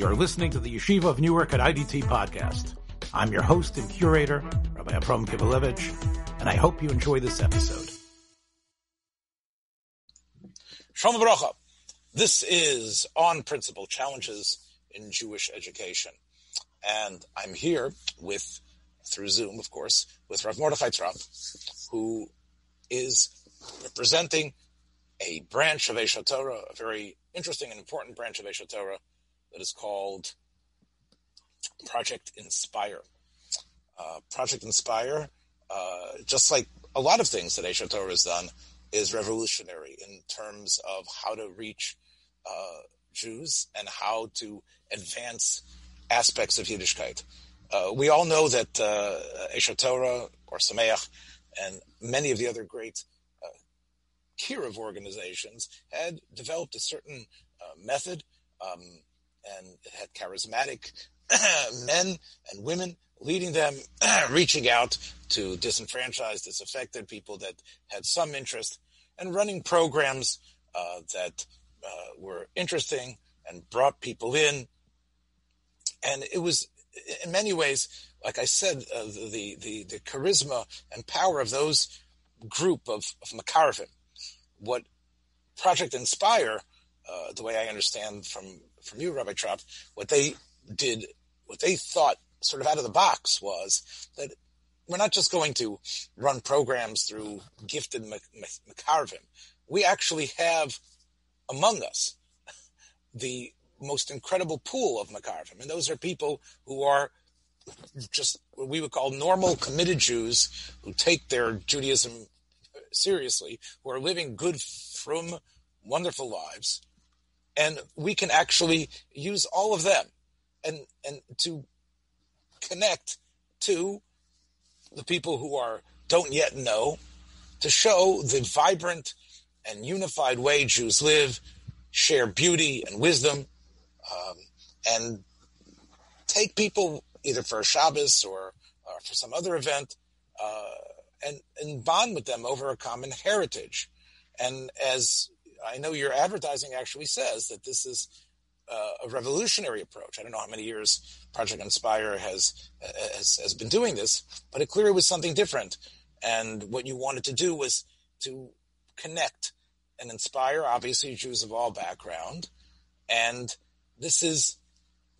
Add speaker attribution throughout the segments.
Speaker 1: You're listening to the Yeshiva of Newark at IDT podcast. I'm your host and curator, Rabbi Abram Kivelevitz, and I hope you enjoy this episode.
Speaker 2: Shalom Baruch. This is On Principle Challenges in Jewish Education. And I'm here with, through Zoom, of course, with Rav Mordechai Tropp, who is representing a branch of Aish Torah, a very interesting and important branch of Aish Torah that is called Project Inspire. Uh, Project Inspire, uh, just like a lot of things that Aish Torah has done, is revolutionary in terms of how to reach uh, Jews and how to advance aspects of Yiddishkeit. Uh, we all know that uh, Torah Ohr Somayach and many of the other great uh, Kiruv organizations had developed a certain uh, method um, and it had charismatic men and women leading them, reaching out to disenfranchised, disaffected people that had some interest, and running programs uh, that uh, were interesting and brought people in. And it was, in many ways, like I said, uh, the, the, the charisma and power of those group of, of. What Project Inspire, uh, the way I understand from, from you, Rabbi Tropp, what they did, what they thought sort of out of the box was that we're not just going to run programs through gifted Makarvim. We actually have among us the most incredible pool of Makarvim. And those are people who are just what we would call normal, committed Jews who take their Judaism seriously, who are living good, from wonderful lives. And we can actually use all of them and, and to connect to the people who are don't yet know to show the vibrant and unified way Jews live, share beauty and wisdom, um, and take people either for Shabbos or, or for some other event, uh, and, and bond with them over a common heritage. And as I know your advertising actually says that this is uh, a revolutionary approach. I don't know how many years Project Inspire has, has has been doing this, but it clearly was something different. And what you wanted to do was to connect and inspire, obviously Jews of all background, and this has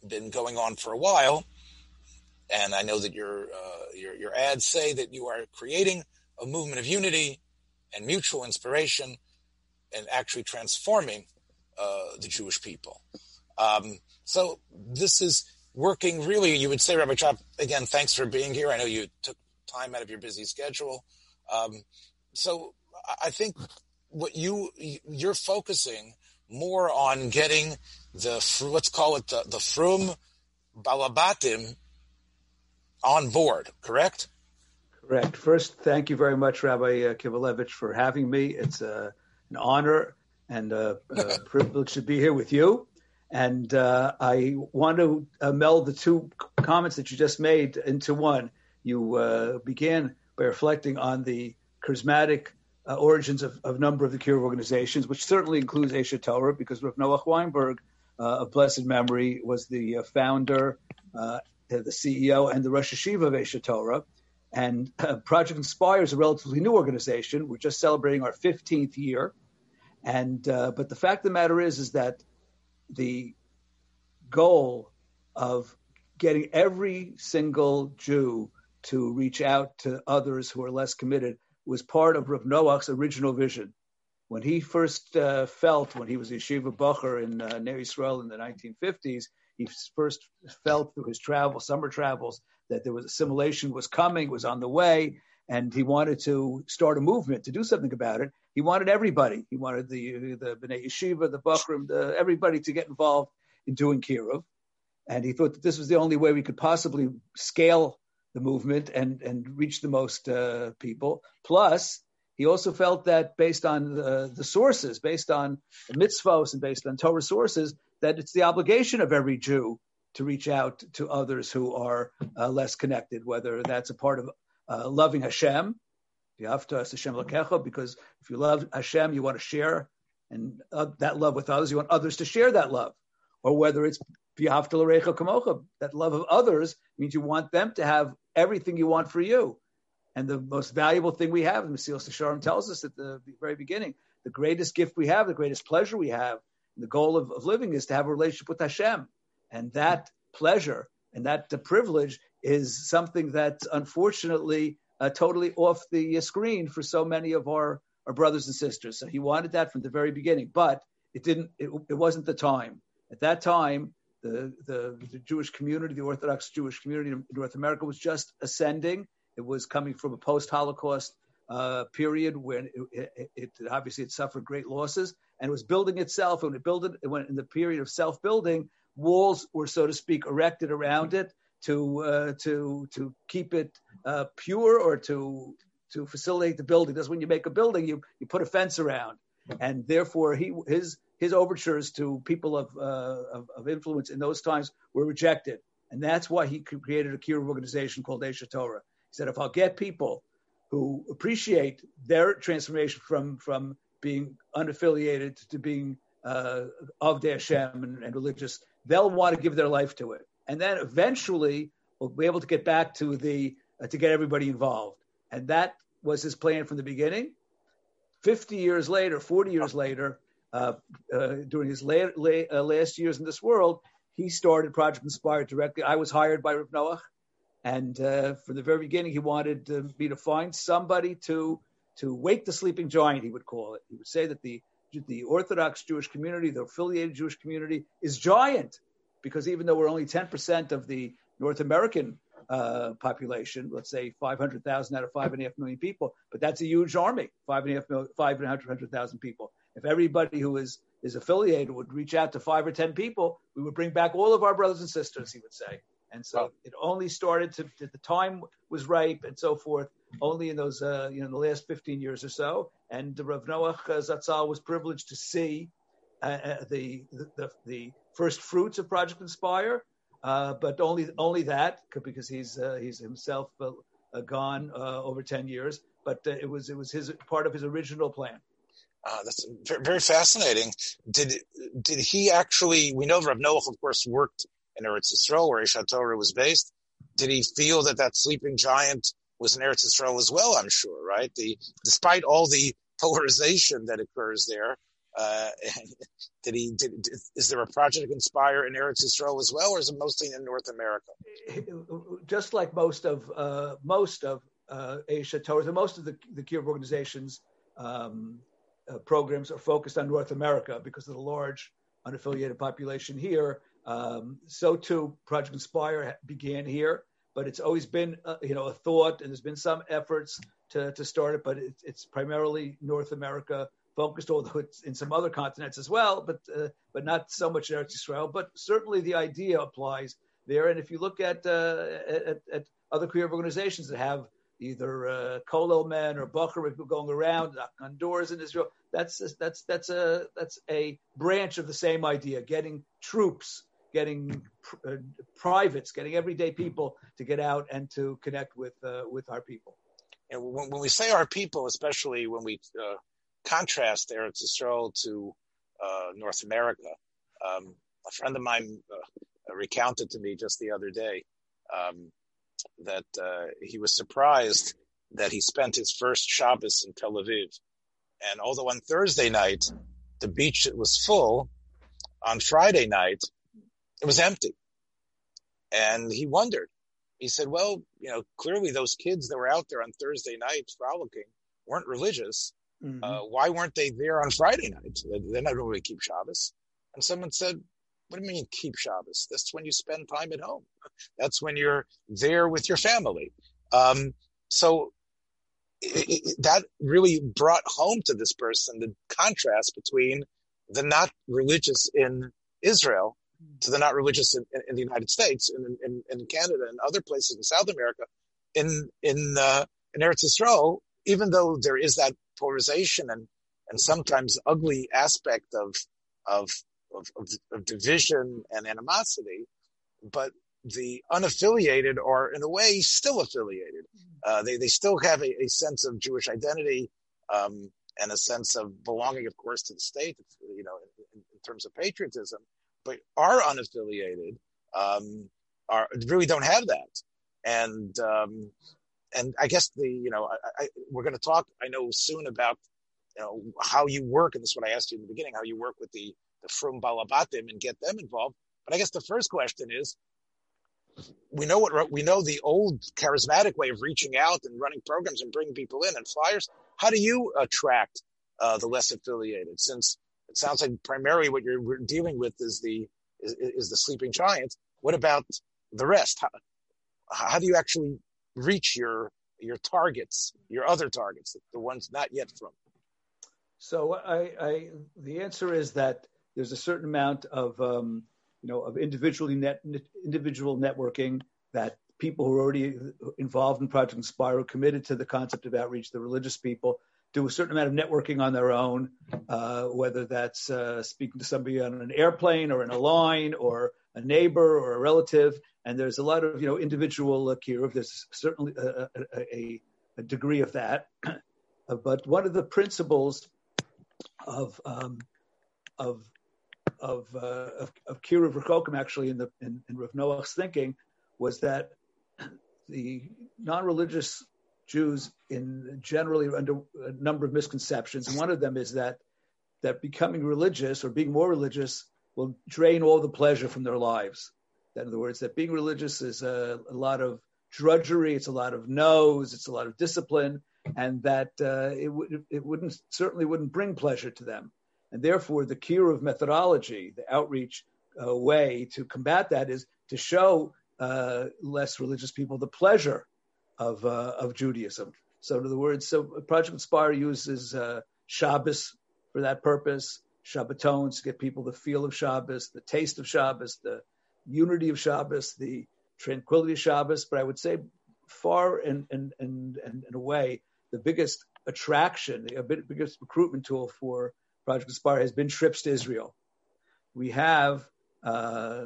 Speaker 2: been going on for a while. And I know that your uh, your your ads say that you are creating a movement of unity and mutual inspiration, and actually transforming uh, the Jewish people. Um, so this is working really, you would say, Rabbi Tropp, again, thanks for being here. I know you took time out of your busy schedule. Um, so I think what you, you're focusing more on getting the, let's call it the, the Frum Balabatim on board, correct?
Speaker 3: Correct. First, thank you very much, Rabbi uh, Kivelevitz, for having me. It's uh, an honor and a, a privilege to be here with you. And uh, I want to uh, meld the two comments that you just made into one. You uh, began by reflecting on the charismatic uh, origins of, of, a number of the Kiruv organizations, which certainly includes Aish Torah, because Rav Noach Weinberg uh, of blessed memory was the uh, founder, the CEO, and the Rosh Yeshiva of Aish Torah. And Project Inspire is a relatively new organization. We're just celebrating our 15th year. And uh, but the fact of the matter is, is that the goal of getting every single Jew to reach out to others who are less committed was part of Rav Noach's original vision. When he first uh, felt, when he was yeshiva bacher in uh, Ner in the 1950s, he first felt through his travel, summer travels, that there was assimilation was coming, was on the way, and he wanted to start a movement to do something about it. He wanted everybody. He wanted the the Bnei Yeshiva, the Bachrim, the, everybody to get involved in doing Kiruv. And he thought that this was the only way we could possibly scale the movement and, and reach the most uh, people. Plus, he also felt that based on the, the sources, based on the mitzvos and based on Torah sources, that it's the obligation of every Jew to reach out to others who are uh, less connected, whether that's a part of uh, loving Hashem, because if you love Hashem, you want to share and uh, that love with others. You want others to share that love, or whether it's that love of others means you want them to have everything you want for you. And the most valuable thing we have, and Mesilas Yesharim tells us at the very beginning, the greatest gift we have, the greatest pleasure we have, the goal of, of living is to have a relationship with Hashem. And that pleasure and that the privilege is something that unfortunately uh, totally off the screen for so many of our, our brothers and sisters. So he wanted that from the very beginning, but it didn't. It, it wasn't the time. At that time, the, the, the Jewish community, the Orthodox Jewish community in North America, was just ascending. It was coming from a post-Holocaust uh, period when it, it, it, obviously it suffered great losses and was building itself. And it built it, went in the period of self-building, walls were, so to speak, erected around it to uh, to to keep it uh, pure or to to facilitate the building. That's when you make a building, you you put a fence around, and therefore he his his overtures to people of, uh, of, of influence in those times were rejected, and that's why he created a kiruv organization called Aish Torah. He said, if I'll get people who appreciate their transformation from from being unaffiliated to being uh, of Hashem and, and religious, they'll want to give their life to it and then eventually we'll be able to get back to the uh, to get everybody involved. And that was his plan from the beginning. Fifty years later, forty years later, uh, uh, during his la- la- uh, last years in this world, he started Project Inspired directly. I was hired by Rav Noach, and uh, from the very beginning, he wanted me to find somebody to to wake the sleeping giant. He would call it. He would say that the the Orthodox Jewish community, the affiliated Jewish community, is giant because even though we're only 10% of the North American uh, population, let's say 500,000 out of five and a half million people, but that's a huge army, five and a half million, five and a hundred thousand people. If everybody who is is affiliated would reach out to five or ten people, we would bring back all of our brothers and sisters. He would say, and so oh. it only started to, the time was ripe and so forth. Only in those uh, you know the last 15 years or so, and Rav Noach uh, Zatzal was privileged to see the, the the first fruits of Project Inspire, uh, but only only that because he's uh, he's himself uh, uh gone uh, over ten years. But uh, it was it was his part of his original plan.
Speaker 2: that's very fascinating. Did did he actually? We know Rav Noach, of course, worked in Eretz Yisrael, where Torah was based. Did he feel that that sleeping giant was in Eretz Yisrael as well? I'm sure, right? The despite all the polarization that occurs there, uh, did he? Did, is there a project Inspire in Eretz Yisrael as well, or is it mostly in North America?
Speaker 3: Just like most of uh, most of uh, Aish Torah, most of the the kiruv organizations um, uh, programs are focused on North America because of the large unaffiliated population here. Um, so too, Project Inspire began here, but it's always been uh, you know a thought, and there's been some efforts to to start it, but it's, it's primarily North America focused, although it's in some other continents as well, but uh, but not so much in Eretz Israel. But certainly the idea applies there. And if you look at uh, at, at, other kiruv organizations that have either uh, Kolel men or Bachar going around on doors in Israel, that's that's that's a that's a branch of the same idea: getting troops, getting pr- uh, privates, getting everyday people to get out and to connect with uh, with our people.
Speaker 2: And when, when, we say our people, especially when we uh, contrast Eretz Yisrael to uh, North America. Um, a friend of mine uh, recounted to me just the other day um, that uh, he was surprised that he spent his first Shabbos in Tel Aviv. And although on Thursday night the beach was full, on Friday night it was empty. And he wondered. He said, well, you know, clearly those kids that were out there on Thursday night frolicking weren't religious. Mm-hmm. Uh, why weren't they there on Friday night? They're not really keep Shabbos. And someone said, what do you mean keep Shabbos? That's when you spend time at home. That's when you're there with your family. Um, so it, it, that really brought home to this person the contrast between the not religious in Israel to the not religious in, in, in the United States and in, in, Canada and other places in South America. In in uh, in Eretz Yisrael, even though there is that polarization and and sometimes ugly aspect of of of, of, of division and animosity, but the unaffiliated are in a way still affiliated. Uh, they they still have a, a sense of Jewish identity um, and a sense of belonging, of course, to the state. You know, in, in terms of patriotism, but are unaffiliated um, are really don't have that, and um, and I guess the you know I, I, we're going to talk I know soon about you know how you work, and this is what I asked you in the beginning, how you work with the the Frum Balabatim and get them involved. But I guess the first question is, we know what we know the old charismatic way of reaching out and running programs and bringing people in and flyers. How do you attract uh, the less affiliated? Since it sounds like primarily what you're dealing with is the is, is the sleeping giant. What about the rest? How, how do you actually reach your your targets, your other targets, the ones not yet from?
Speaker 3: So I, I the answer is that there's a certain amount of um, you know of individually net, individual networking that people who are already involved in Project Inspire, are committed to the concept of outreach, the religious people, do a certain amount of networking on their own, uh, whether that's uh, speaking to somebody on an airplane or in a line or a neighbor or a relative. And there's a lot of you know individual uh, kiruv. There's certainly a, a, a, degree of that, but one of the principles of um, of of uh, of, of kiruv rechokim actually in the in, in Rav Noach's thinking was that the non-religious Jews in generally under a number of misconceptions. And one of them is that that becoming religious or being more religious will drain all the pleasure from their lives. That, in other words, that being religious is a, a lot of drudgery, it's a lot of no's, it's a lot of discipline, and that uh, it, would, it wouldn't certainly wouldn't bring pleasure to them. And therefore, the kiruv methodology, the outreach uh, way to combat that is to show uh, less religious people the pleasure of uh, of Judaism. So, in other words, so Project Inspire uses uh, Shabbos for that purpose, Shabbatons to get people the feel of Shabbos, the taste of Shabbos, the unity of Shabbos, the tranquility of Shabbos. But I would say, far and and and and in a way, the biggest attraction, the biggest recruitment tool for Project Inspire has been trips to Israel. We have uh,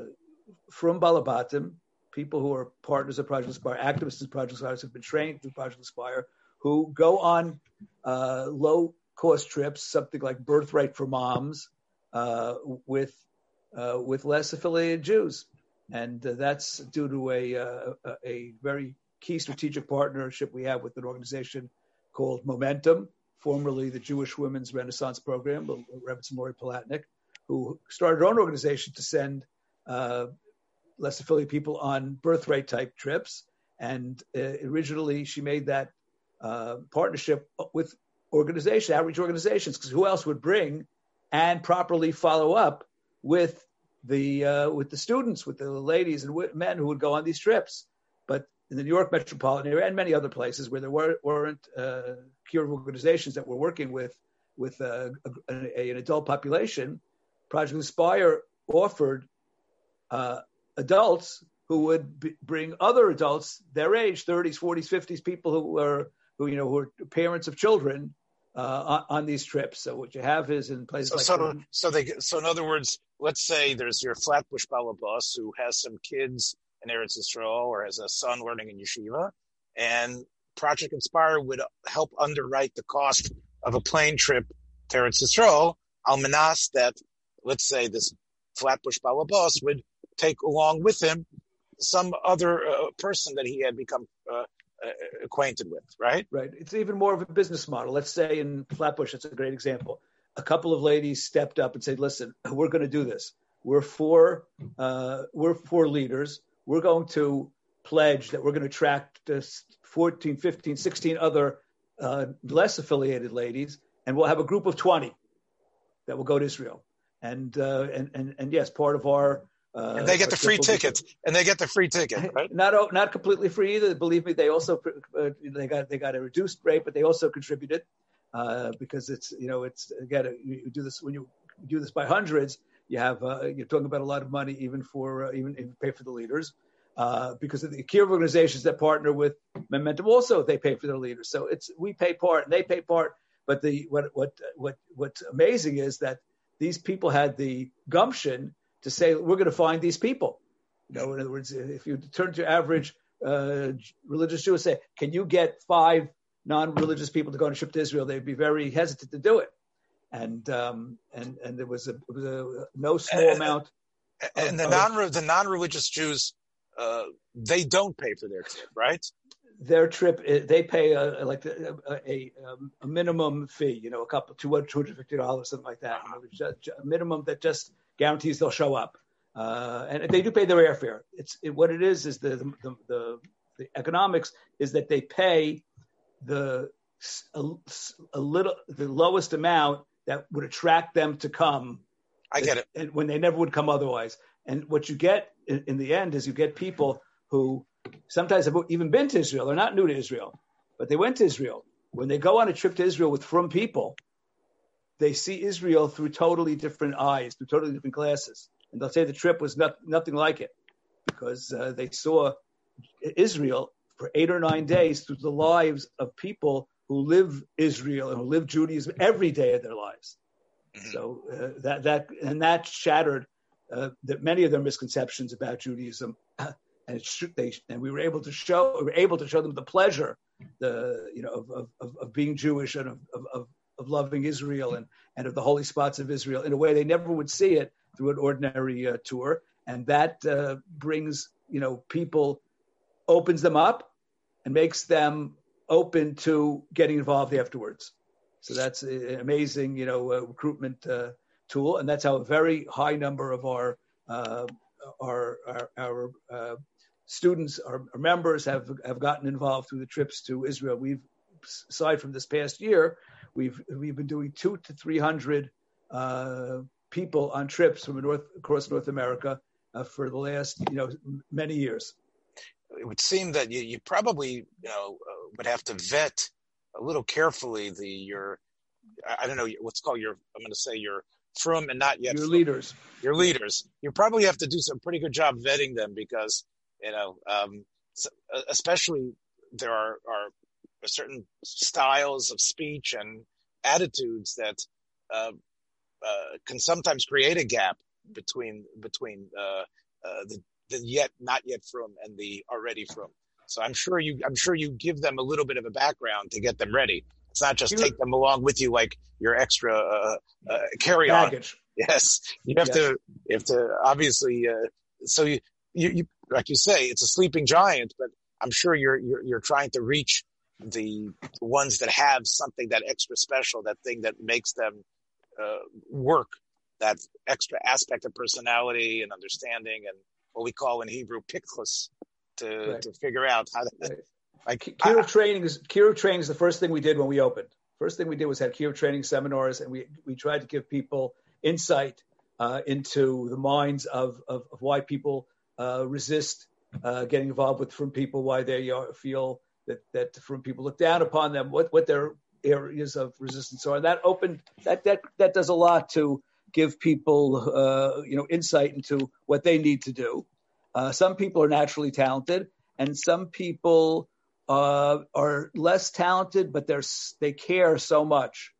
Speaker 3: from Balabatim, people who are partners of Project Inspire, activists in Project Inspire, have been trained through Project Inspire, who go on uh, low cost trips, something like Birthright for Moms, uh, with uh, with less affiliated Jews, and uh, that's due to a, uh, a very key strategic partnership we have with an organization called Momentum, formerly the Jewish Women's Renaissance Program, Rebbetzin Lori Palatnik, who started her own organization to send uh, less affiliated people on birthright type trips. And uh, originally, she made that uh, partnership with organization, outreach organizations, because who else would bring and properly follow up with the uh, with the students, with the ladies and men who would go on these trips? But in the New York metropolitan area and many other places where there were, weren't uh, kiruv organizations that were working with with uh, a, a, an adult population, Project Inspire offered uh, adults who would be, bring other adults their age, 30s, 40s, 50s, people who were who you know who are parents of children uh, on, on, these trips. So what you have is in places
Speaker 2: so,
Speaker 3: like
Speaker 2: so, so they so in other words, let's say there's your Flatbush balabas who has some kids in Eretz Yisrael or has a son learning in yeshiva, and Project Inspire would help underwrite the cost of a plane trip to Eretz Yisrael, almanas that let's say this Flatbush balabas would take along with him some other uh, person that he had become uh, uh, acquainted with, right?
Speaker 3: Right. It's even more of a business model. Let's say in Flatbush, it's a great example. A couple of ladies stepped up and said, "Listen, we're going to do this. We're four. Uh, we're four leaders. We're going to pledge that we're going to attract 14, 15, 16 other uh, less affiliated ladies, and we'll have a group of 20 that will go to Israel. And uh, and and and yes, part of our
Speaker 2: uh, and they get the free ticket, and they get the free ticket, right?
Speaker 3: Not not completely free either. Believe me, they also uh, they got they got a reduced rate, but they also contributed uh, because it's you know it's again you do this when you do this by hundreds, you have uh, you're talking about a lot of money even for uh, even if you pay for the leaders. Uh, because of the kiruv organizations that partner with Momentum, also they pay for their leaders. So it's we pay part and they pay part. But the what what what what's amazing is that these people had the gumption to say we're going to find these people. You know, in other words, if you turn to average uh, religious Jew and say, "Can you get five non-religious people to go on a trip to Israel?" They'd be very hesitant to do it. And um, and and there was a, it was a no small amount
Speaker 2: and the non the non religious Jews, uh, they don't pay for their trip, right?
Speaker 3: Their trip, they pay a, like a, a, a, minimum fee, you know, a couple, two hundred fifty dollars, something like that. You know, a minimum that just guarantees they'll show up, uh, and they do pay their airfare. It's it, what it is is the the, the the economics is that they pay the a, a, little the lowest amount that would attract them to come.
Speaker 2: I get it.
Speaker 3: And when they never would come otherwise. And what you get in, in the end is you get people who sometimes have even been to Israel. They're not new to Israel, but they went to Israel. When they go on a trip to Israel with from people, they see Israel through totally different eyes, through totally different glasses. And they'll say the trip was not, nothing like it because uh, they saw Israel for eight or nine days through the lives of people who live Israel and who live Judaism every day of their lives. Mm-hmm. So uh, that that and that shattered uh, that many of their misconceptions about Judaism, and they and we were able to show we were able to show them the pleasure, the you know of of, of being Jewish and of, of of loving Israel and and of the holy spots of Israel in a way they never would see it through an ordinary uh, tour, and that uh, brings you know people opens them up and makes them open to getting involved afterwards. So that's an amazing, you know, uh, recruitment uh, tool, and that's how a very high number of our uh, our our, our uh, students, our, our, members, have have gotten involved through the trips to Israel. We've, aside from this past year, we've we've been doing two to three hundred uh, people on trips from North across North America uh, for the last, you know, many years
Speaker 2: it would seem that you, you probably you know uh, would have to vet a little carefully the your I don't know what's called your I'm going to say your from and not yet
Speaker 3: your leaders.
Speaker 2: Your leaders. You probably have to do some pretty good job vetting them because you know um, especially there are are certain styles of speech and attitudes that uh, uh, can sometimes create a gap between between uh, uh the the yet not yet from and the already from. So I'm sure you I'm sure you give them a little bit of a background to get them ready. It's not just take them along with you like your extra uh, uh, carry on. Baggage. Yes, you have yes. to you have to obviously. Uh, so you, you you like you say it's a sleeping giant, but I'm sure you're you're, you're trying to reach the ones that have something that extra special, that thing that makes them uh, work, that extra aspect of personality and understanding and what we call in Hebrew pikhlus to right. to figure out how to. Right.
Speaker 3: Like Kiruv training is Kiruv training is the first thing we did when we opened. First thing we did was had Kiruv training seminars, and we we tried to give people insight uh, into the minds of of, of why people uh, resist uh, getting involved with from people, why they are, feel that that from people look down upon them, what what their areas of resistance are. And that opened that that that does a lot to give people, uh, you know, insight into what they need to do. Uh, some people are naturally talented, and some people uh, are less talented, but they're they care so much.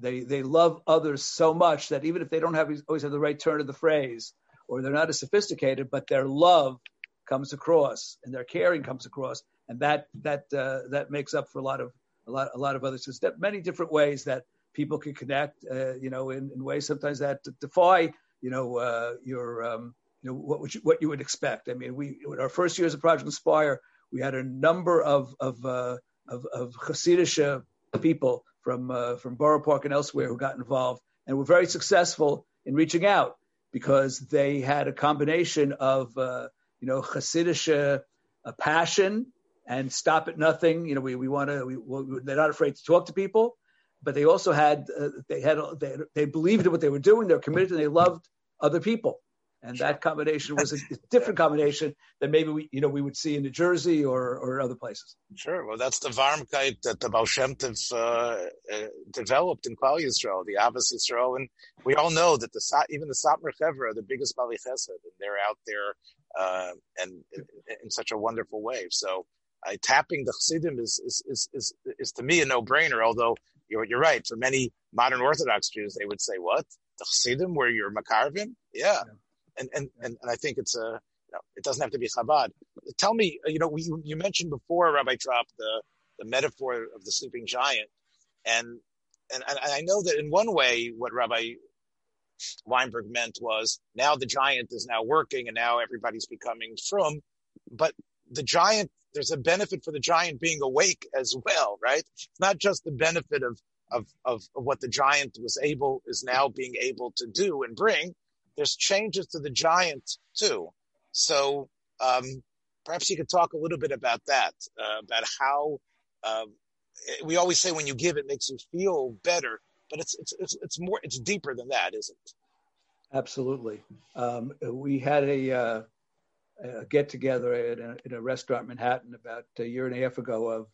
Speaker 3: They they love others so much that even if they don't have always have the right turn of the phrase, or they're not as sophisticated, but their love comes across and their caring comes across, and that that uh, that makes up for a lot of a lot a lot of others. There's many different ways that people can connect, uh, you know, in, in, ways sometimes that defy, you know, uh, your, um, you know, what, you, what you would expect. I mean, we, in our first year as a Project Inspire, we had a number of, of, uh, of, of Hasidic people from, uh, from Borough Park and elsewhere who got involved and were very successful in reaching out because they had a combination of, uh, you know, Hasidic uh, passion and stop at nothing. You know, we, we want to, we, we, they're not afraid to talk to people but they also had uh, they had they, they believed in what they were doing. They were committed and they loved other people. And that combination was a, different combination than maybe we, you know, we would see in New Jersey or, or other places.
Speaker 2: Sure. Well, that's the Varmkeit that the Baal Shem uh, uh, developed in Klal Yisrael, the Ahavas Yisrael. And we all know that the, even the Satmar Chevra are the biggest Bali Chesed, and they're out there, uh, and in, in, such a wonderful way. So, uh, tapping the Chassidim is, is, is, is, is to me a no-brainer, although you're, you're right. For many modern Orthodox Jews, they would say, "What the Chassidim, where you're Makarvim?" Yeah. And, and and and I think it's a you know, it doesn't have to be Chabad. Tell me, uh, you know, you, you mentioned before, Rabbi Tropp, the the metaphor of the sleeping giant, and and and I know that in one way, what Rabbi Weinberg meant was now the giant is now working and now everybody's becoming from, but the giant, there's a benefit for the giant being awake as well, right? It's not just the benefit of, of, of, of what the giant was able, is now being able to do and bring. There's changes to the giant too. So, um, perhaps you could talk a little bit about that, uh, about how, um, we always say when you give, it makes you feel better, but it's, it's, it's, it's more, it's deeper than that, isn't it?
Speaker 3: Absolutely. Um, we had a, uh, a get together in a, in a, restaurant in Manhattan about a year and a half ago of,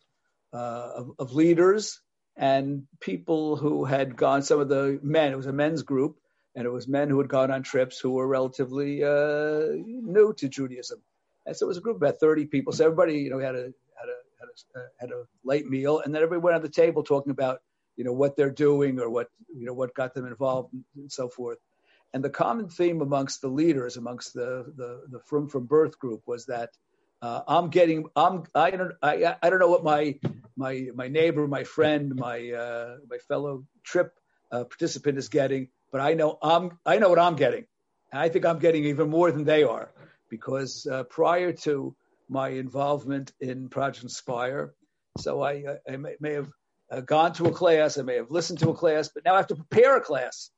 Speaker 3: uh, of, of leaders and people who had gone. Some of the men. It was a men's group, and it was men who had gone on trips who were relatively uh, new to Judaism. And so it was a group of about thirty people. So everybody, you know, had a had a had a, uh, had a late meal, and then everybody went on the table talking about you know what they're doing or what you know what got them involved and so forth. And the common theme amongst the leaders, amongst the the, the From from Birth group, was that uh, I'm getting I'm I don't I, I don't know what my my my neighbor, my friend, my uh, my fellow trip uh, participant is getting, but I know I'm I know what I'm getting, and I think I'm getting even more than they are, because uh, prior to my involvement in Project Inspire, so I I may, may have uh, gone to a class, I may have listened to a class, but now I have to prepare a class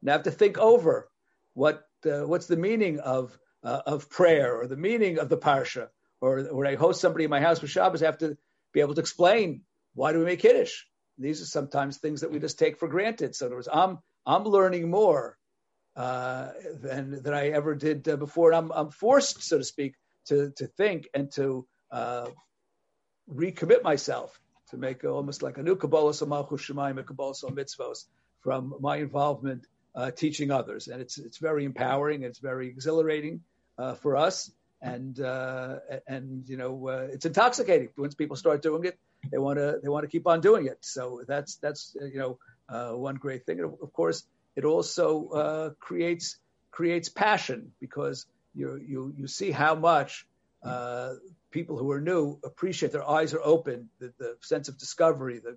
Speaker 3: and I have to think over what uh, what's the meaning of uh, of prayer or the meaning of the parsha. Or when I host somebody in my house for Shabbos, I have to be able to explain why do we make kiddush. These are sometimes things that we just take for granted. So there was I'm I'm learning more uh, than than I ever did uh, before, and I'm I'm forced, so to speak, to to think and to uh, recommit myself to make almost like a new Kabbalah Malchus Shemaim, a Kabbalah Mitzvos from my involvement uh, teaching others, and it's it's very empowering. It's very exhilarating uh, for us, and uh, and you know uh, it's intoxicating. Once people start doing it, they want to they want to keep on doing it. So that's that's uh, you know uh, one great thing. And of course, it also creates creates passion because you you you see how much people who are new appreciate. Their eyes are open. The, the sense of discovery, the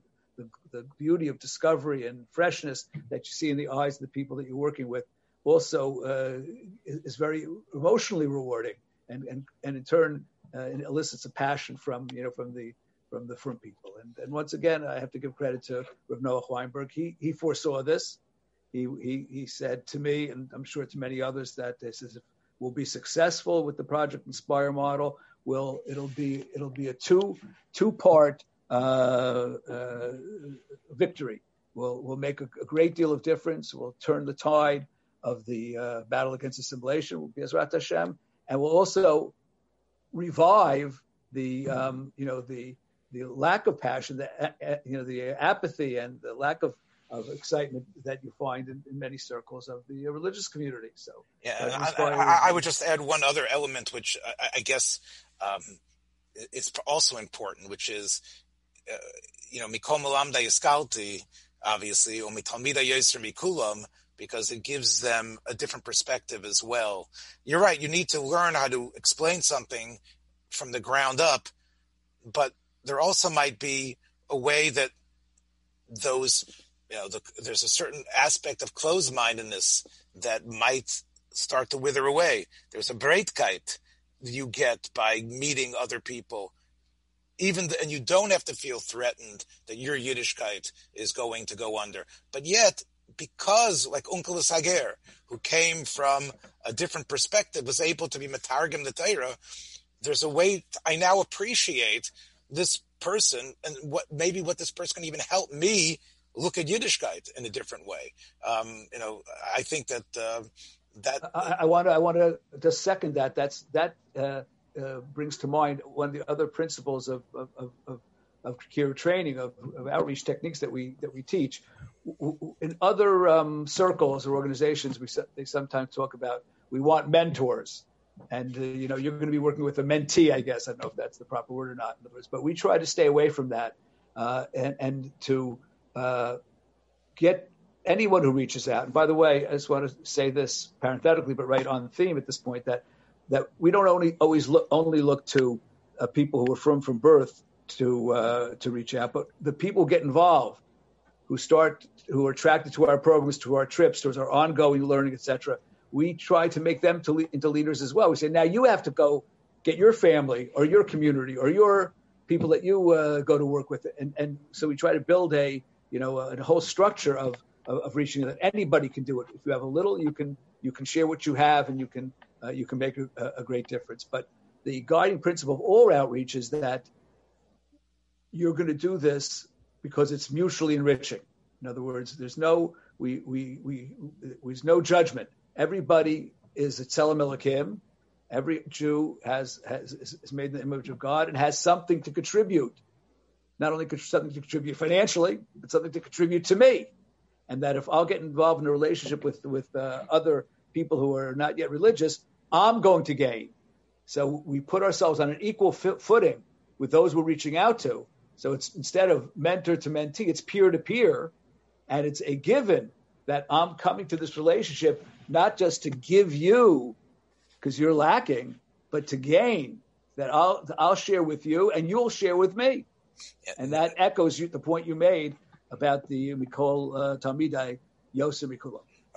Speaker 3: the, beauty of discovery and freshness that you see in the eyes of the people that you're working with also uh, is, very emotionally rewarding and, and, and in turn uh, elicits a passion from you know from the from the from people. And, and once again I have to give credit to Rav Noach Weinberg. He he foresaw this. He, he he said to me and I'm sure to many others that this is we'll be successful with the Project Inspire model. Will it'll be it'll be a two two part victory will will make a, a, great deal of difference. Will turn the tide of the uh, battle against assimilation. Will be Ezrat Hashem, and will also revive the um, you know the the lack of passion, the you know the apathy and the lack of of excitement that you find in, in, many circles of the religious community. So,
Speaker 2: yeah, I, I, I, would just add one other element, which I, I guess um, is also important, which is uh, you know, Mikol Malamda Yiskalti, obviously, or Mitalmida Yosser Mikulam, because it gives them a different perspective as well. You're right, you need to learn how to explain something from the ground up, but there also might be a way that those, you know, the, there's a certain aspect of closed mindedness that might start to wither away. There's a breitkeit you get by meeting other people even the, and you don't have to feel threatened that your Yiddishkeit is going to go under. But yet, because like Onkelos HaGer, who came from a different perspective, was able to be Matargim the Torah, there's a way I now appreciate this person and what maybe what this person can even help me look at Yiddishkeit in a different way. Um, you know, I think that uh, that
Speaker 3: I, I want to I want to just second that. That's that. Uh, uh, brings to mind one of the other principles of of, of, of, of training of, of, outreach techniques that we that we teach. In other um, circles or organizations, we they sometimes talk about we want mentors, and uh, you know you're going to be working with a mentee. I guess I don't know if that's the proper word or not. In other words, but we try to stay away from that uh, and and to uh, get anyone who reaches out. And by the way, I just want to say this parenthetically, but right on the theme at this point that that we don't only always look only look to uh, people who are from from birth to uh, to reach out, but the people get involved who start who are attracted to our programs, to our trips, to our ongoing learning, etc. We try to make them to into leaders as well. We say now you have to go get your family or your community or your people that you uh, go to work with, and and so we try to build a you know a, a whole structure of, of, of reaching that anybody can do it. If you have a little, you can you can share what you have, and you can uh, you can make a, a great difference. But the guiding principle of all outreach is that you're going to do this because it's mutually enriching. In other words, there's no we we we there's no judgment. Everybody is a tzelem. Every Jew has has is made in the image of God and has something to contribute. Not only something to contribute financially, but something to contribute to me. And that if I'll get involved in a relationship with with uh, other people who are not yet religious, I'm going to gain. So we put ourselves on an equal footing with those we're reaching out to. So it's instead of mentor to mentee, it's peer to peer, and it's a given that I'm coming to this relationship not just to give you because you're lacking, but to gain that I'll I'll share with you and you'll share with me, and that echoes you, the point you made about the Mikol uh, Talmidai Yosef.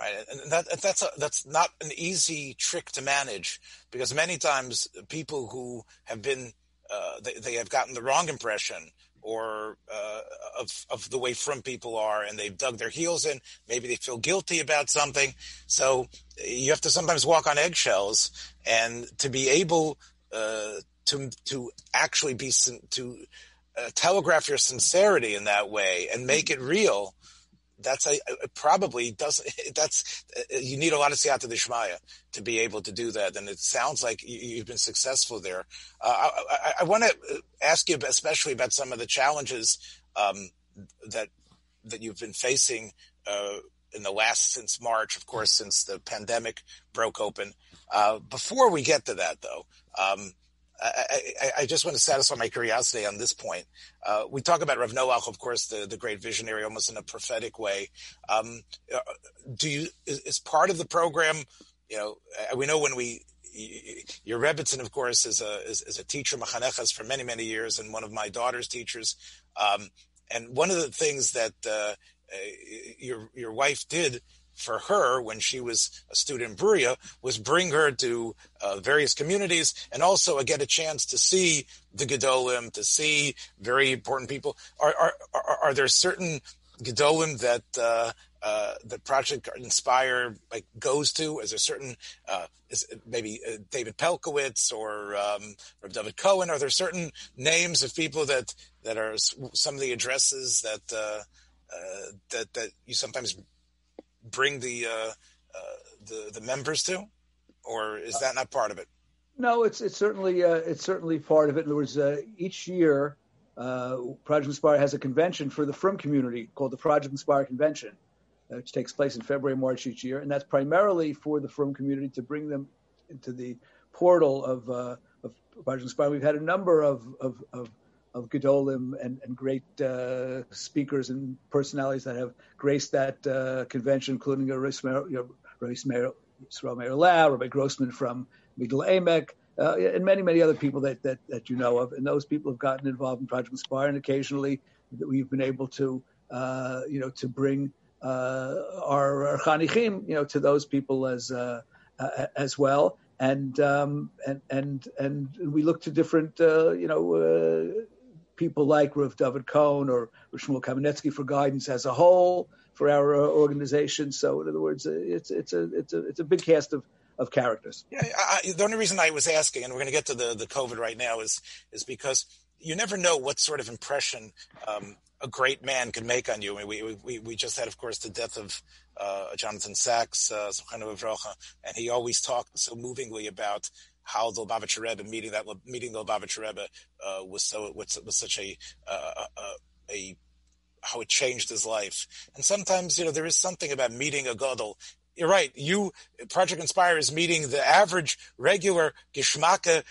Speaker 2: Right, and that, that's a, that's not an easy trick to manage because many times people who have been uh, they, they have gotten the wrong impression or uh, of of the way from people are, and they've dug their heels in. Maybe they feel guilty about something, so you have to sometimes walk on eggshells, and to be able uh, to to actually be to uh, telegraph your sincerity in that way and make it real that's a, probably does that's you need a lot of siyata dishmaya to be able to do that, and it sounds like you've been successful there. Uh, I, I, I want to ask you especially about some of the challenges um, that that you've been facing uh, in the last since March, of course, since the pandemic broke open. Uh, before we get to that, though. Um, I, I, just want to satisfy my curiosity on this point. Uh, we talk about Rav Noach, of course, the, the great visionary, almost in a prophetic way. Um, uh, do you is, is, part of the program? You know, uh, we know when we your Rebbitzin, of course, is a is, is a teacher machanechas for many many years, and one of my daughter's teachers. Um, and one of the things that uh, uh your your wife did for her when she was a student in Bruriah was bring her to uh, various communities and also uh, get a chance to see the Gedolim, to see very important people. Are are are, are there certain Gedolim that uh, uh, the project Inspire like goes to? Is there certain uh, is maybe uh, David Pelkowitz or um, or David Cohen? Are there certain names of people that that are some of the addresses that uh, uh, that that you sometimes bring the uh, uh, the the members to, or is that not part of it?
Speaker 3: No, it's it's certainly uh, it's certainly part of it. In other words, uh, each year, Project Inspire has a convention for the Frum community called the Project Inspire Convention, which takes place in February, March each year, and that's primarily for the Frum community to bring them into the portal of, of Project Inspire. We've had a number of of, of of Gedolim and, and great uh, speakers and personalities that have graced that uh, convention, including uh, Rabbi Meir Lau, Rabbi Grossman from Migdal Emek, uh, and many, many other people that, that, that you know of. And those people have gotten involved in Project Inspire, and occasionally we've been able to, uh, you know, to bring uh, our, our chanichim, you know, to those people as uh, uh, as well. And, um, and and and we look to different, uh, you know, people like Rav David Cohen or Shmuel Kamenetsky for guidance as a whole for our uh, organization. So, in other words, it's it's a it's a it's a big cast of of characters.
Speaker 2: Yeah, I, the only reason I was asking, and we're going to get to the the COVID right now, is is because you never know what sort of impression um, a great man can make on you. I mean, we, we we just had, of course, the death of uh, Jonathan Sacks, uh, and he always talked so movingly about how the Lubavitcher Rebbe meeting that meeting the Lubavitcher Rebbe uh, was so was, was such a, uh, a, a how it changed his life. And sometimes you know there is something about meeting a gadol. You're right. You Project Inspire is meeting the average regular gishmaka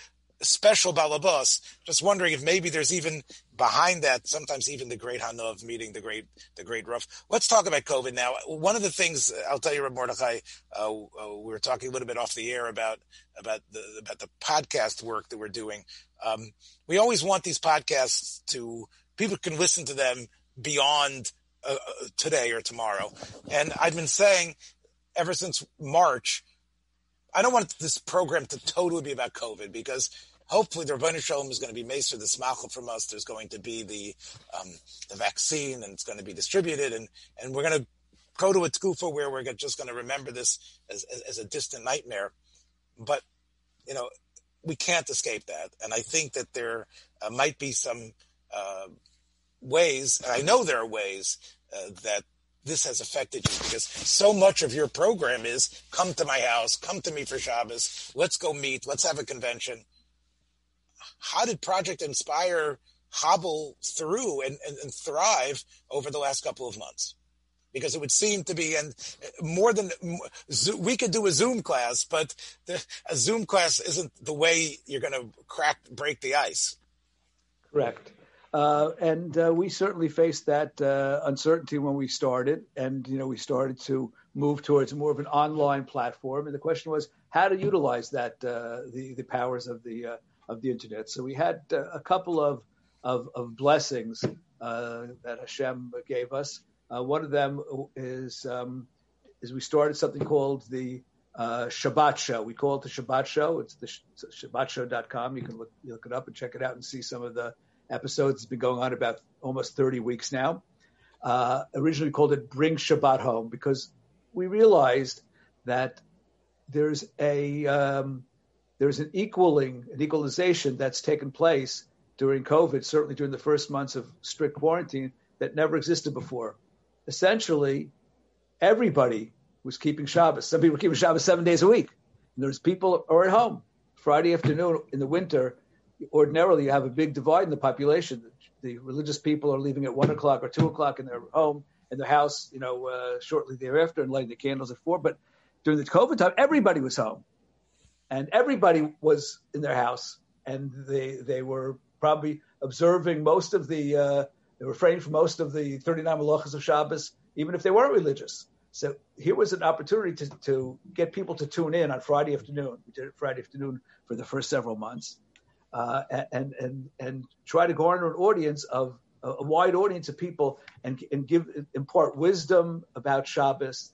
Speaker 2: special balabas. Just wondering if maybe there's even behind that, sometimes even the great Hana of meeting the great, the great rough. Let's talk about COVID now. One of the things I'll tell you, Reb Mordechai, uh, uh, we were talking a little bit off the air about, about the, about the podcast work that we're doing. Um, we always want these podcasts to, people can listen to them beyond uh, today or tomorrow. And I've been saying ever since March, I don't want this program to totally be about COVID because hopefully the Ribono Shel Olam is going to be Maser, the smachel from us. There's going to be the um, the vaccine and it's going to be distributed and, and we're going to go to a tkufa where we're just going to remember this as, as, as a distant nightmare. But, you know, we can't escape that. And I think that there uh, might be some uh, ways, and I know there are ways uh, that this has affected you because so much of your program is come to my house, come to me for Shabbos, let's go meet, let's have a convention. How did Project Inspire hobble through and, and, and thrive over the last couple of months? because it would seem to be and more than we could do a zoom class but the, a zoom class isn't the way you're going to crack break the ice
Speaker 3: correct uh, and uh, we certainly faced that uh, uncertainty when we started, and you know we started to move towards more of an online platform. And the question was how to utilize that uh, the the powers of the uh, of the internet. So we had uh, a couple of of, of blessings that Hashem gave us. one of them is um, is we started something called the Shabbat Show. We call it the Shabbat Show. It's the ShabbatShow.com. You can look you look it up and check it out and see some of the episodes. It's been going on about almost 30 weeks now. Uh, originally called it Bring Shabbat Home because we realized that there's a um, there's an equaling an equalization that's taken place during COVID, certainly during the first months of strict quarantine, that never existed before. Essentially, everybody was keeping Shabbos. Some people were keeping Shabbos seven days a week. And there's people are at home Friday afternoon in the winter ordinarily you have a big divide in the population. The religious people are leaving at one o'clock or two o'clock in their home, in their house, you know, uh, shortly thereafter, and lighting the candles at four. But during the COVID time, everybody was home, and everybody was in their house, and they they were probably observing most of the uh, they refrained from most of the 39 malachas of Shabbos, even if they weren't religious. So here was an opportunity to, to get people to tune in on Friday afternoon. We did it Friday afternoon for the first several months uh, and and and try to garner an audience of a wide audience of people and and give impart wisdom about Shabbos,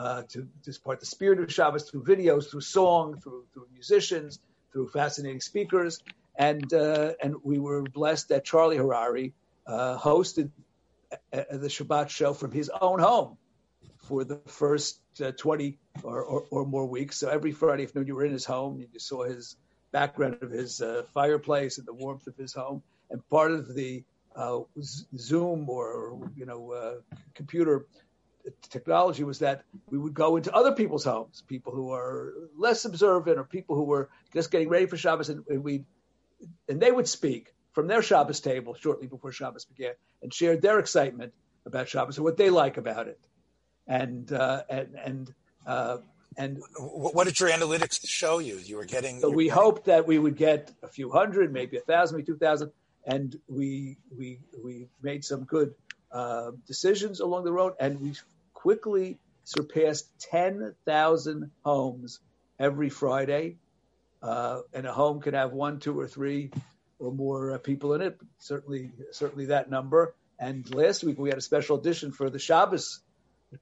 Speaker 3: uh, to, to impart the spirit of Shabbos through videos, through song, through through musicians, through fascinating speakers, and uh, and we were blessed that Charlie Harary uh, hosted uh, the Shabbat show from his own home for the first uh, 20 or, or, or, more weeks. So every Friday afternoon you were in his home, you saw his background of his uh, fireplace and the warmth of his home. And part of the uh, Zoom or you know uh, computer technology was that we would go into other people's homes, people who are less observant or people who were just getting ready for Shabbos, and, and we and they would speak from their Shabbos table shortly before Shabbos began and shared their excitement about Shabbos and what they like about it. And uh, and and uh, and
Speaker 2: what did your analytics show you? You were getting.
Speaker 3: So we
Speaker 2: getting...
Speaker 3: hoped that we would get a few hundred, maybe a thousand, maybe two thousand, and we we we made some good uh, decisions along the road, and we quickly surpassed ten thousand homes every Friday. Uh, and a home can have one, two, or three or more uh, people in it. Certainly, certainly that number. And last week we had a special edition for the Shabbos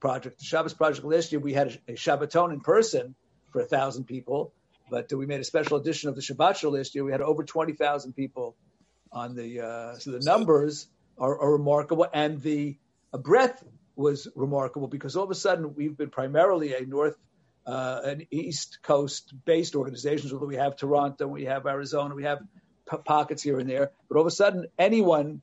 Speaker 3: project. The Shabbos project last year, we had a, a Shabbaton in person for a thousand people, but we made a special edition of the Shabbat show last year. We had over 20,000 people on the, uh, so the numbers are, are remarkable and the breadth was remarkable because all of a sudden we've been primarily a North, uh, an East Coast based organization. Although we have Toronto, we have Arizona, we have p- pockets here and there, but all of a sudden anyone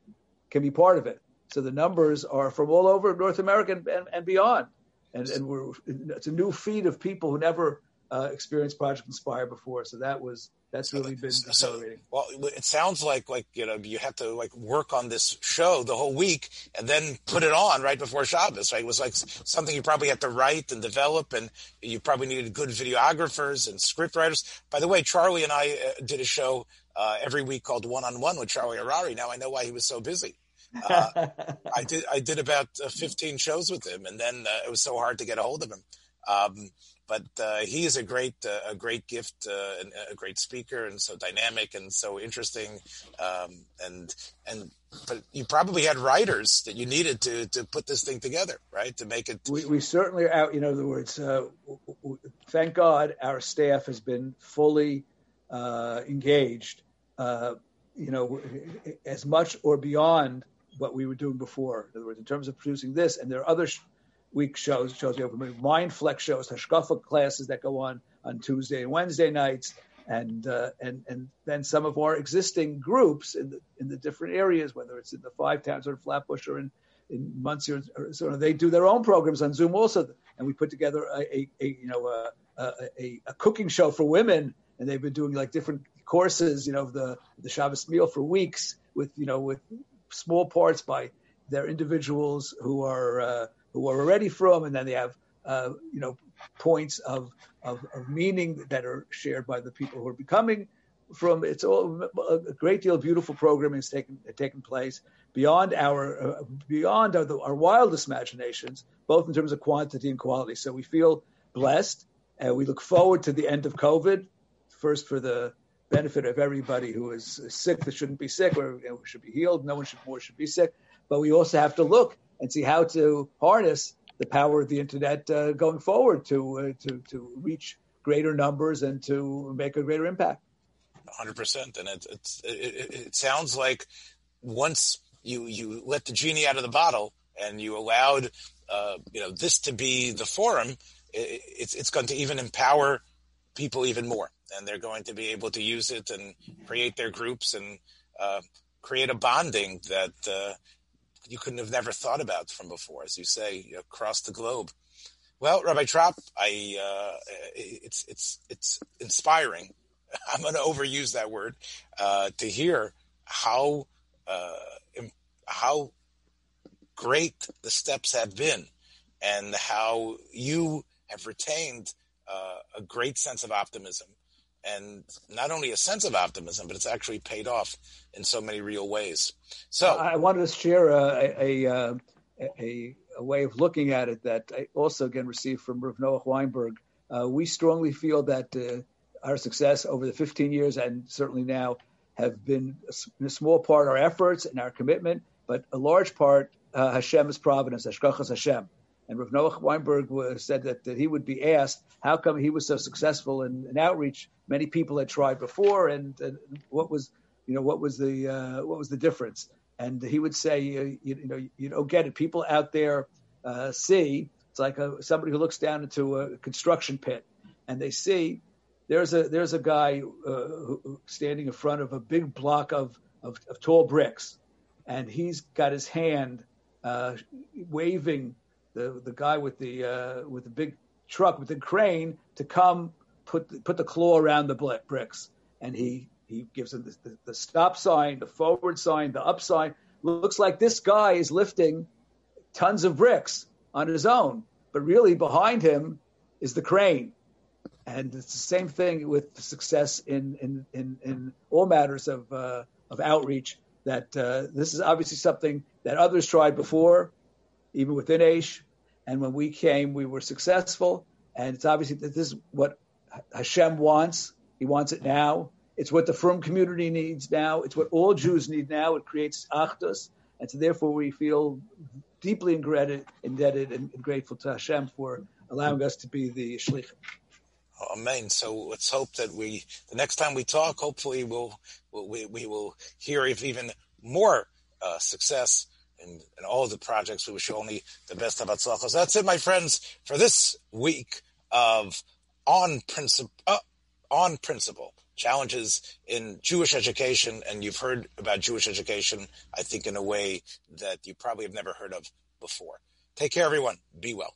Speaker 3: can be part of it. So the numbers are from all over North America and, and, and beyond. And, and it's a new feed of people who never uh, experienced Project Inspire before. So that was that's really been accelerating.
Speaker 2: well, it sounds like like you know you have to like work on this show the whole week and then put it on right before Shabbos. Right, it was like something you probably had to write and develop, and you probably needed good videographers and script writers. By the way, Charlie and I uh, did a show uh, every week called One on One with Charlie Harary. Now I know why he was so busy. Uh, I did I did about uh, 15 shows with him, and then uh, it was so hard to get a hold of him. Um, but uh, he is a great uh, a great gift uh, and a great speaker and so dynamic and so interesting. Um, and and but you probably had writers that you needed to to put this thing together right? To make it
Speaker 3: we, we certainly are out in other words uh, thank god our staff has been fully uh, engaged uh, you know as much or beyond what we were doing before. In other words in terms of producing this and there are other week shows, shows you have mind flex shows, hashkafa classes that go on on Tuesday and Wednesday nights, and uh, and and then some of our existing groups in the in the different areas, whether it's in the five towns or in Flatbush or in in Monsey or they do their own programs on Zoom also, and we put together a, a, a you know a, a, a cooking show for women, and they've been doing like different courses, you know, the the Shabbos meal for weeks with you know with small parts by their individuals who are uh, who are already frum, and then they have uh, you know points of, of, of meaning that are shared by the people who are becoming frum. It's all a great deal of beautiful programming has taken taken place beyond our uh, beyond our, our, wildest imaginations, both in terms of quantity and quality. So we feel blessed, and we look forward to the end of COVID. First, for the benefit of everybody who is sick that shouldn't be sick or you know, should be healed. No one should more should be sick. But we also have to look and see how to harness the power of the internet uh, going forward to uh, to to reach greater numbers and to make a greater impact.
Speaker 2: 100%. And it, it, it, it sounds like once you, you let the genie out of the bottle and you allowed, uh, you know, this to be the forum, it's, it's going to even empower people even more. And they're going to be able to use it and create their groups and uh, create a bonding that uh, you couldn't have never thought about from before, as you say, across the globe. Well, Rabbi Tropp, I uh, it's it's it's inspiring. I'm going to overuse that word uh, to hear how uh, how great the steps have been, and how you have retained uh, a great sense of optimism and not only a sense of optimism, but it's actually paid off in so many real ways. So
Speaker 3: I wanted to share a, a, a, a, a way of looking at it that I also again received from Rav Noach Weinberg. Uh, we strongly feel that uh, our success over the 15 years and certainly now have been in a small part our efforts and our commitment, but a large part uh, Hashem's providence, Hashgachas Hashem. And Rav Noach Weinberg was, said that, that he would be asked how come he was so successful in, in outreach. Many people had tried before, and, and, what was, you know, what was the uh, what was the difference? And he would say, you, you, know, you don't get it. People out there uh, see it's like a, somebody who looks down into a construction pit, and they see there's a there's a guy uh, who, standing in front of a big block of, of, of tall bricks, and he's got his hand uh, waving the the guy with the uh, with the big truck with the crane to come put the, put the claw around the bricks, and he he gives him the, the, the stop sign, the forward sign, the up sign. Looks like this guy is lifting tons of bricks on his own, but really behind him is the crane. And it's the same thing with success in in in, in all matters of uh, of outreach. That uh, this is obviously something that others tried before, even within Aish, and when we came, we were successful. And it's obviously that this is what Hashem wants. He wants it now. It's what the Frum community needs now. It's what all Jews need now. It creates achdus. And so therefore we feel deeply indebted, indebted and grateful to Hashem for allowing us to be the shlichim.
Speaker 2: Amen. So let's hope that we, the next time we talk, hopefully we'll, we, we will hear of even more uh, success and, and all the projects. We wish you only the best of Atzlachos. That's it, my friends, for this week of On Principle, uh, On Principle challenges in Jewish education. And you've heard about Jewish education, I think, in a way that you probably have never heard of before. Take care, everyone. Be well.